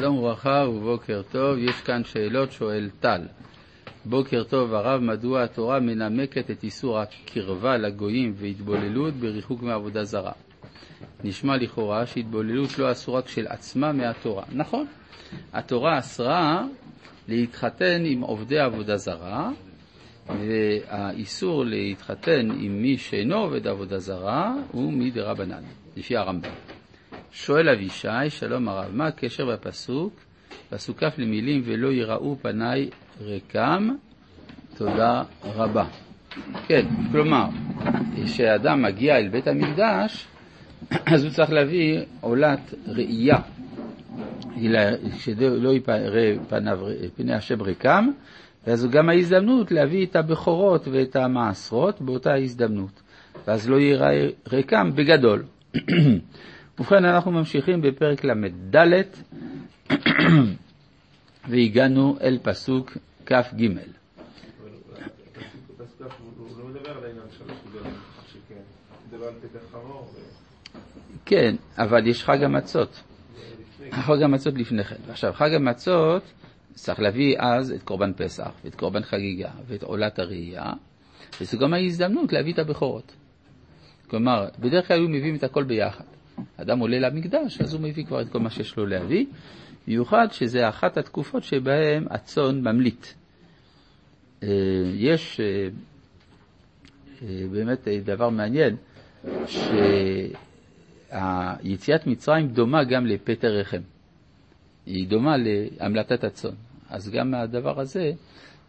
שלום וברכה ובוקר טוב, יש כאן שאלות, שואל טל. בוקר טוב הרב, מדוע התורה מנמקת את איסור הקרבה לגויים והתבוללות בריחוק מעבודה זרה? נשמע לכאורה שהתבוללות לא אסורה כשלעצמה מהתורה. נכון, התורה אסרה להתחתן עם עובדי עבודה זרה, והאיסור להתחתן עם מי שאינו עובד עבודה זרה הוא מדרבנן, לפי הרמב"ם. שואל אבישי, שלום הרב, מה הקשר בפסוק, פסוק כ' למילים ולא יראו פניי ריקם, תודה רבה. כן, כלומר, כשאדם מגיע אל בית המקדש, אז הוא צריך להביא עולת ראייה, שלא יראה פני השם ריקם, ואז גם ההזדמנות להביא את הבכורות ואת המעשרות באותה הזדמנות, ואז לא ייראה ריקם בגדול. ובכן, אנחנו ממשיכים בפרק ל"ד, והגענו אל פסוק כ"ג. כן, אבל יש חג המצות. חג המצות לפני כן. עכשיו, חג המצות, צריך להביא אז את קורבן פסח, ואת קורבן חגיגה, ואת עולת הראייה, וזו גם ההזדמנות להביא את הבכורות. כלומר, בדרך כלל היו מביאים את הכל ביחד. אדם עולה למקדש, אז הוא מביא כבר את כל מה שיש לו להביא, במיוחד שזה אחת התקופות שבהן הצאן ממליט. אה, יש אה, אה, באמת דבר מעניין, שיציאת מצרים דומה גם לפטר רחם. היא דומה להמלטת הצאן. אז גם הדבר הזה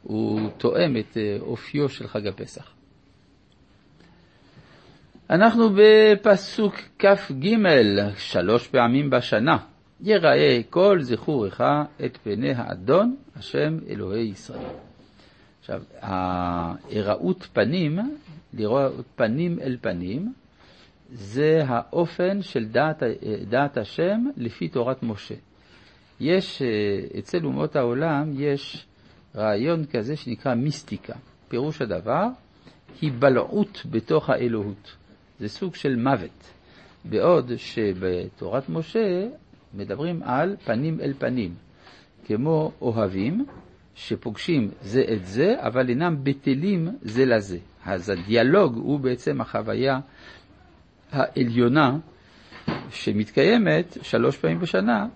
הוא תואם את אופיו של חג הפסח. אנחנו בפסוק כ"ג, שלוש פעמים בשנה. יראה כל זכורך את פני האדון, השם אלוהי ישראל. עכשיו, ההיראות פנים, לראות פנים אל פנים, זה האופן של דעת, דעת השם לפי תורת משה. יש, אצל אומות העולם יש רעיון כזה שנקרא מיסטיקה. פירוש הדבר, היבלעות בתוך האלוהות. זה סוג של מוות. בעוד שבתורת משה מדברים על פנים אל פנים, כמו אוהבים שפוגשים זה את זה, אבל אינם בטלים זה לזה. אז הדיאלוג הוא בעצם החוויה העליונה שמתקיימת שלוש פעמים בשנה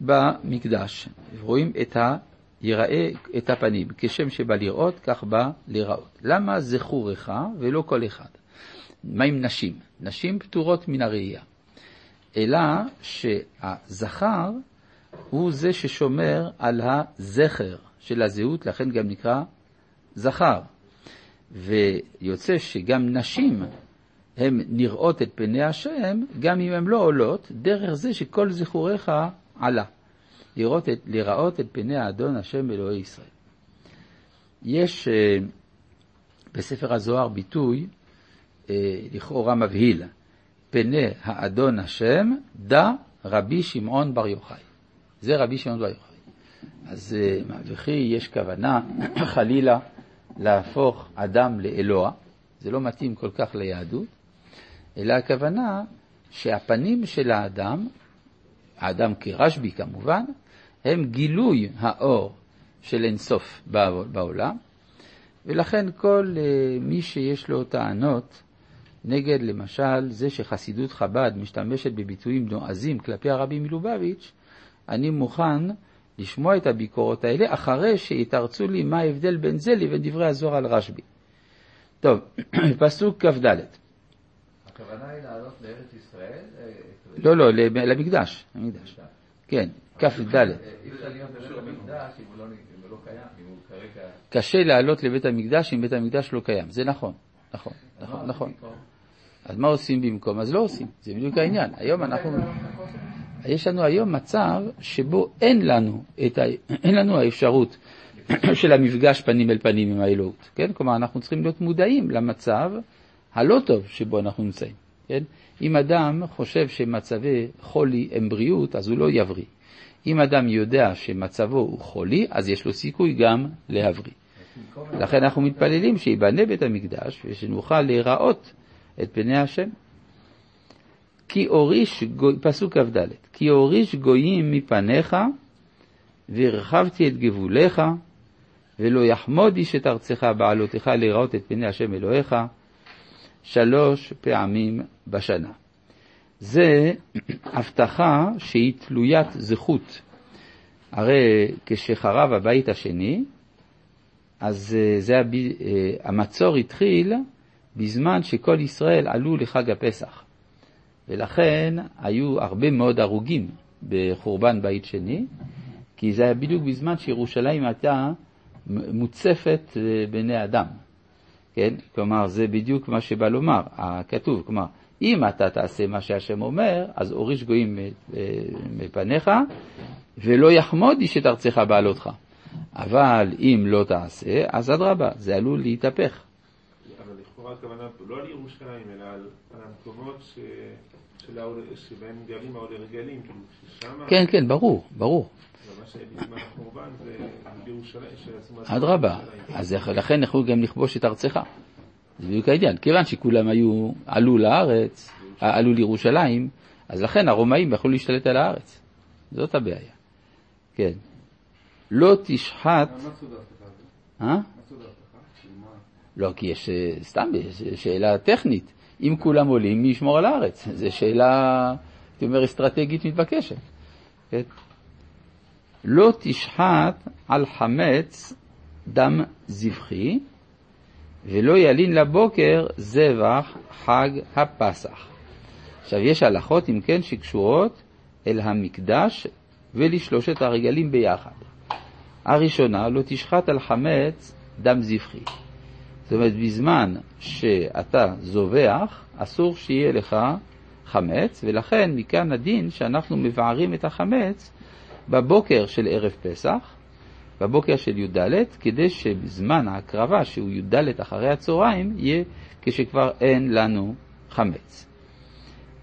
במקדש. רואים את ה... יראה את הפנים, כשם שבא לראות, כך בא לראות. למה זכורך ולא כל אחד? מה עם נשים? נשים פטורות מן הראייה. אלא שהזכר הוא זה ששומר על הזכר של הזהות, לכן גם נקרא זכר. ויוצא שגם נשים הן נראות את פני השם, גם אם הן לא עולות, דרך זה שכל זכוריך עלה. לראות את, לראות את פני האדון השם אלוהי ישראל. יש uh, בספר הזוהר ביטוי אה, לכאורה מבהיל, פני האדון השם, דא רבי שמעון בר יוחאי. זה רבי שמעון בר יוחאי. אז אה, וכי יש כוונה, חלילה, להפוך אדם לאלוה, זה לא מתאים כל כך ליהדות, אלא הכוונה שהפנים של האדם, האדם כרשב"י כמובן, הם גילוי האור של אינסוף בעולם, ולכן כל אה, מי שיש לו טענות נגד למשל זה שחסידות חב"ד משתמשת בביטויים נועזים כלפי הרבי מלובביץ', אני מוכן לשמוע את הביקורות האלה אחרי שיתרצו לי מה ההבדל בין זה לבין דברי הזוהר על רשב"י. טוב, פסוק כ"ד. הכוונה היא לעלות לארץ ישראל? אה, לא, לא, למקדש. למקדש. כן, כ"ד. אי אפשר להיות בבית המקדש אם הוא לא קיים, הוא כרגע... קשה לעלות לבית המקדש אם בית המקדש לא קיים, זה נכון. נכון, נכון, נכון. אז מה עושים במקום? אז לא עושים, זה בדיוק העניין. היום אנחנו... יש לנו היום מצב שבו אין לנו, את ה... אין לנו האפשרות של המפגש פנים אל פנים עם האלוהות, כן? כלומר, אנחנו צריכים להיות מודעים למצב הלא טוב שבו אנחנו נמצאים, כן? אם אדם חושב שמצבי חולי הם בריאות, אז הוא לא יבריא. אם אדם יודע שמצבו הוא חולי, אז יש לו סיכוי גם להבריא. לכן אנחנו מתפללים שיבנה בית המקדש ושנוכל להיראות את פני השם. כי הוריש, פסוק כ"ד, כי הוריש גויים מפניך והרחבתי את גבוליך, ולא יחמוד איש את ארצך בעלותך לראות את פני השם אלוהיך, שלוש פעמים בשנה. זה הבטחה שהיא תלוית זכות. הרי כשחרב הבית השני, אז אה, זה. אה, המצור התחיל בזמן שכל ישראל עלו לחג הפסח. ולכן היו הרבה מאוד הרוגים בחורבן בית שני, כי זה היה בדיוק בזמן שירושלים הייתה מוצפת אה, בני אדם. כן? כלומר, זה בדיוק מה שבא לומר, הכתוב. כלומר, אם אתה תעשה מה שהשם אומר, אז הוריש גויים מפניך, ולא יחמוד איש את ארצך בעלותך. אבל אם לא תעשה, אז אדרבה, זה עלול להתהפך. לכאורה הכוונה לא על ירושלים, אלא על, על המקומות ש... שבהם גרים העולי רגלים, כאילו ששם... כן, כן, ברור, ברור. אדרבה, אז לכן יכלו גם לכבוש את ארצך. זה בדיוק העניין. כיוון שכולם היו, עלו לארץ, עלו לירושלים, אז לכן הרומאים יכלו להשתלט על הארץ. זאת הבעיה. כן. לא תשחט... אה? לא, כי יש, סתם, יש שאלה טכנית. אם כולם עולים, מי ישמור על הארץ? זו שאלה, הייתי אומר, אסטרטגית מתבקשת. כן? לא תשחט על חמץ דם זבחי, ולא ילין לבוקר זבח חג הפסח. עכשיו, יש הלכות, אם כן, שקשורות אל המקדש ולשלושת הרגלים ביחד. הראשונה, לא תשחט על חמץ דם זבחי. זאת אומרת, בזמן שאתה זובח, אסור שיהיה לך חמץ, ולכן מכאן הדין שאנחנו מבערים את החמץ בבוקר של ערב פסח, בבוקר של י"ד, כדי שבזמן ההקרבה, שהוא י"ד אחרי הצהריים, יהיה כשכבר אין לנו חמץ.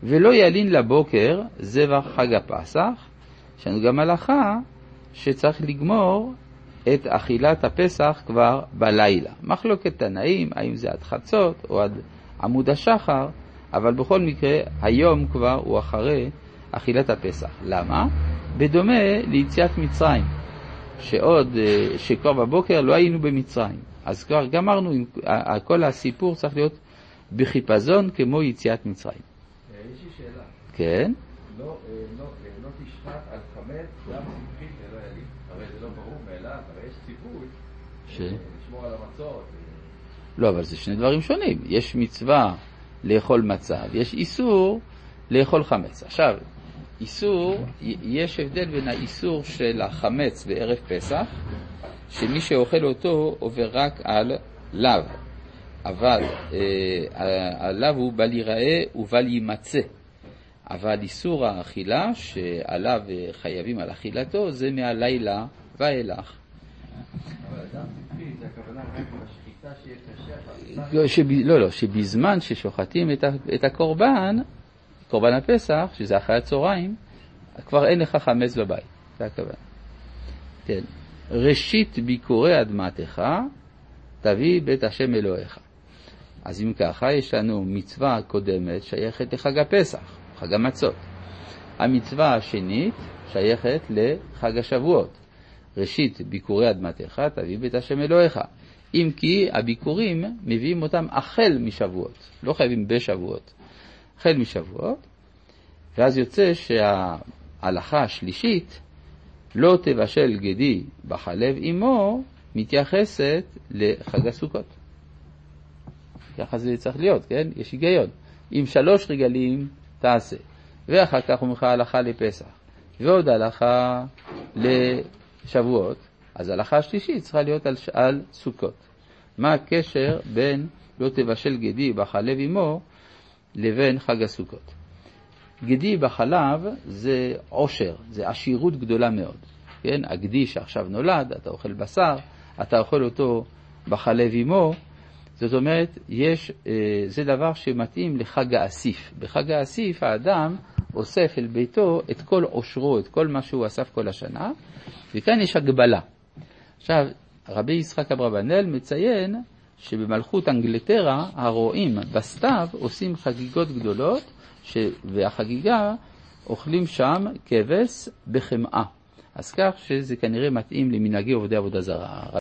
ולא ילין לבוקר זבח חג הפסח, יש לנו גם הלכה שצריך לגמור את אכילת הפסח כבר בלילה. מחלוקת תנאים, האם זה עד חצות או עד עמוד השחר, אבל בכל מקרה, היום כבר הוא אחרי אכילת הפסח. למה? בדומה ליציאת מצרים, שעוד, אה, שכבר בבוקר לא היינו במצרים. אז כבר גמרנו, כל הסיפור צריך להיות בחיפזון כמו יציאת מצרים. אה, יש לי שאלה. כן? לא, אה, לא, לא תשחט על חמץ גם צמחית ולא ילין. הרי זה לא ברור מאליו, הרי יש ציווי ש... לשמור על המצות. לא, אבל זה שני דברים שונים. יש מצווה לאכול מצה, ויש איסור לאכול חמץ. עכשיו, איסור, יש הבדל בין האיסור של החמץ בערב פסח, שמי שאוכל אותו עובר רק על לאו, אבל אה, הלאו הוא בל ייראה ובל יימצא. אבל איסור האכילה, שעליו חייבים על אכילתו, זה מהלילה ואילך. לא, לא, שבזמן ששוחטים את הקורבן, קורבן הפסח, שזה אחרי הצהריים, כבר אין לך חמץ בבית, זה הכוונה. כן. ראשית ביקורי אדמתך, תביא בית השם אלוהיך. אז אם ככה, יש לנו מצווה קודמת שייכת לחג הפסח, חג המצות. המצווה השנית שייכת לחג השבועות. ראשית, ביקורי אדמתך, תביא בית השם אלוהיך. אם כי הביקורים מביאים אותם החל משבועות, לא חייבים בשבועות. החל משבועות, ואז יוצא שההלכה השלישית, לא תבשל גדי בחלב אמו, מתייחסת לחג הסוכות. ככה זה צריך להיות, כן? יש היגיון. אם שלוש רגלים תעשה, ואחר כך אומר לך הלכה לפסח, ועוד הלכה לשבועות, אז הלכה השלישית צריכה להיות על, על סוכות. מה הקשר בין לא תבשל גדי בחלב אמו לבין חג הסוכות. גדי בחלב זה עושר, זה עשירות גדולה מאוד. כן, הגדי שעכשיו נולד, אתה אוכל בשר, אתה אוכל אותו בחלב אמו, זאת אומרת, יש, אה, זה דבר שמתאים לחג האסיף. בחג האסיף האדם אוסף אל ביתו את כל עושרו, את כל מה שהוא אסף כל השנה, וכאן יש הגבלה. עכשיו, רבי יצחק אברבנאל מציין שבמלכות אנגלטרה הרועים בסתיו עושים חגיגות גדולות, ש... והחגיגה אוכלים שם כבש בחמאה. אז כך שזה כנראה מתאים למנהגי עובדי עבודה זרה.